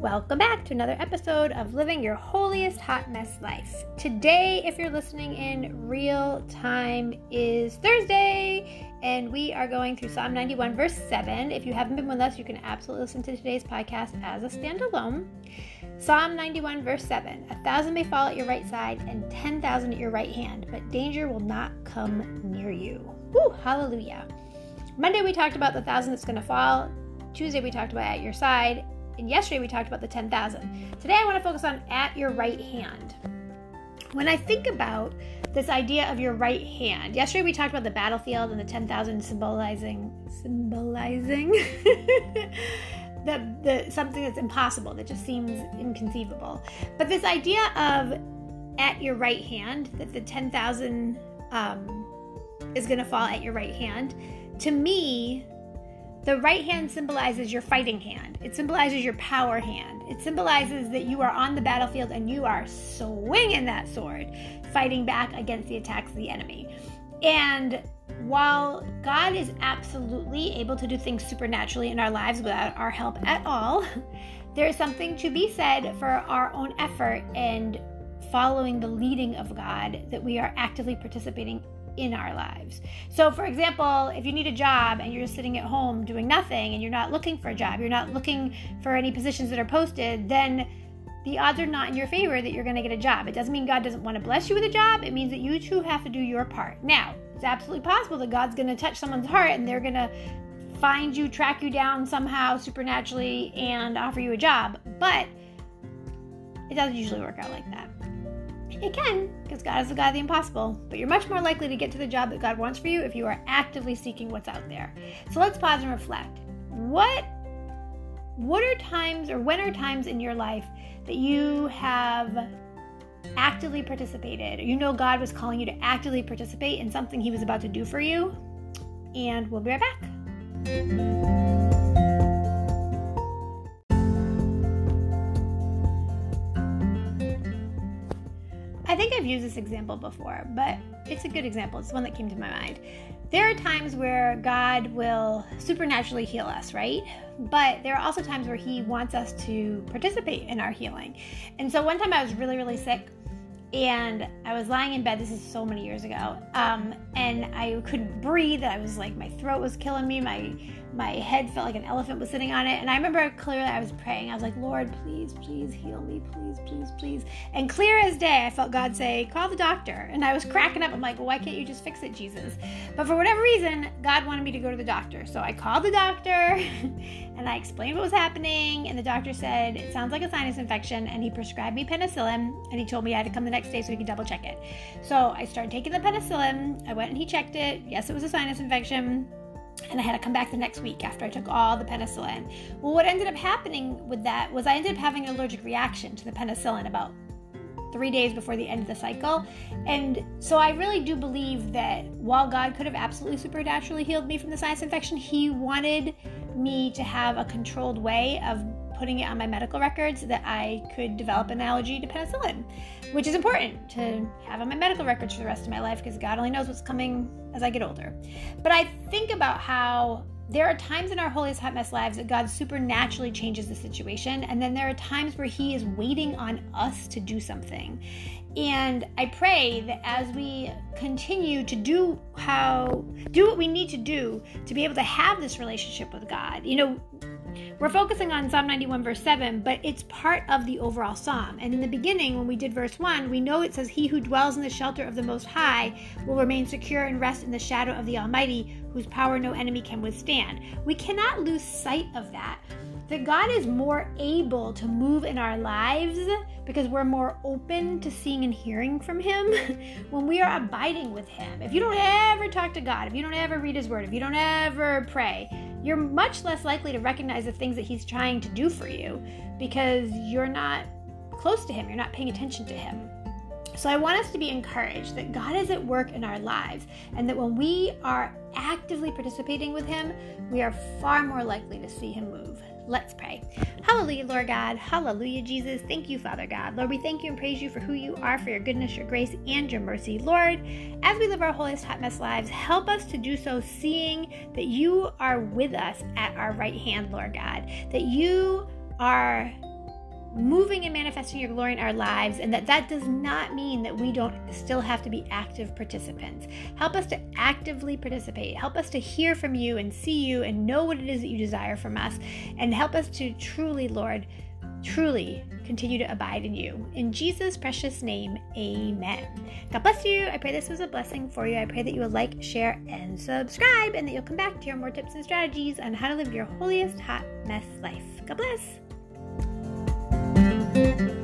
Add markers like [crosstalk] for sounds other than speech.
Welcome back to another episode of Living Your Holiest Hot Mess Life. Today, if you're listening in real time, is Thursday, and we are going through Psalm 91, verse 7. If you haven't been with us, you can absolutely listen to today's podcast as a standalone. Psalm 91, verse 7 A thousand may fall at your right side and 10,000 at your right hand, but danger will not come near you. Woo, hallelujah. Monday, we talked about the thousand that's going to fall. Tuesday, we talked about at your side. And yesterday we talked about the 10,000. Today I want to focus on at your right hand. When I think about this idea of your right hand, yesterday we talked about the battlefield and the 10,000 symbolizing symbolizing [laughs] the, the something that's impossible that just seems inconceivable. But this idea of at your right hand that the 10,000 um, is going to fall at your right hand to me the right hand symbolizes your fighting hand. It symbolizes your power hand. It symbolizes that you are on the battlefield and you are swinging that sword, fighting back against the attacks of the enemy. And while God is absolutely able to do things supernaturally in our lives without our help at all, [laughs] there is something to be said for our own effort and following the leading of God that we are actively participating in our lives. So, for example, if you need a job and you're just sitting at home doing nothing and you're not looking for a job, you're not looking for any positions that are posted, then the odds are not in your favor that you're going to get a job. It doesn't mean God doesn't want to bless you with a job, it means that you too have to do your part. Now, it's absolutely possible that God's going to touch someone's heart and they're going to find you, track you down somehow supernaturally, and offer you a job. But it doesn't usually work out like that. It can, because God is the God of the impossible, but you're much more likely to get to the job that God wants for you if you are actively seeking what's out there. So let's pause and reflect. What what are times or when are times in your life that you have actively participated? You know God was calling you to actively participate in something he was about to do for you? And we'll be right back. Think I've used this example before, but it's a good example. It's one that came to my mind. There are times where God will supernaturally heal us, right? But there are also times where He wants us to participate in our healing. And so one time I was really, really sick and I was lying in bed. This is so many years ago, um, and I couldn't breathe. I was like, my throat was killing me. My my head felt like an elephant was sitting on it. And I remember clearly I was praying. I was like, Lord, please, please heal me, please, please, please. And clear as day, I felt God say, call the doctor. And I was cracking up. I'm like, why can't you just fix it, Jesus? But for whatever reason, God wanted me to go to the doctor. So I called the doctor [laughs] and I explained what was happening. And the doctor said, it sounds like a sinus infection. And he prescribed me penicillin. And he told me I had to come the next day so he could double check it. So I started taking the penicillin. I went and he checked it. Yes, it was a sinus infection and I had to come back the next week after I took all the penicillin. Well, what ended up happening with that was I ended up having an allergic reaction to the penicillin about three days before the end of the cycle. And so I really do believe that while God could have absolutely supernaturally healed me from the sinus infection, He wanted me to have a controlled way of putting it on my medical records that I could develop an allergy to penicillin, which is important to have on my medical records for the rest of my life because God only knows what's coming as I get older. But I think about how there are times in our holiest hot mess lives that God supernaturally changes the situation, and then there are times where He is waiting on us to do something. And I pray that as we continue to do how do what we need to do to be able to have this relationship with God, you know, we're focusing on Psalm 91, verse 7, but it's part of the overall psalm. And in the beginning, when we did verse 1, we know it says, He who dwells in the shelter of the Most High will remain secure and rest in the shadow of the Almighty, whose power no enemy can withstand. We cannot lose sight of that. That God is more able to move in our lives because we're more open to seeing and hearing from Him [laughs] when we are abiding with Him. If you don't ever talk to God, if you don't ever read His Word, if you don't ever pray, you're much less likely to recognize the things that he's trying to do for you because you're not close to him, you're not paying attention to him. So I want us to be encouraged that God is at work in our lives and that when we are actively participating with him, we are far more likely to see him move. Let's pray. Hallelujah, Lord God. Hallelujah, Jesus. Thank you, Father God. Lord, we thank you and praise you for who you are, for your goodness, your grace, and your mercy. Lord, as we live our holiest hot mess lives, help us to do so seeing that you are with us at our right hand, Lord God. That you are moving and manifesting your glory in our lives, and that that does not mean that we don't still have to be active participants. Help us to actively participate. Help us to hear from you and see you and know what it is that you desire from us, and help us to truly, Lord, truly continue to abide in you. In Jesus' precious name, amen. God bless you. I pray this was a blessing for you. I pray that you will like, share, and subscribe, and that you'll come back to hear more tips and strategies on how to live your holiest hot mess life. God bless. Thank you.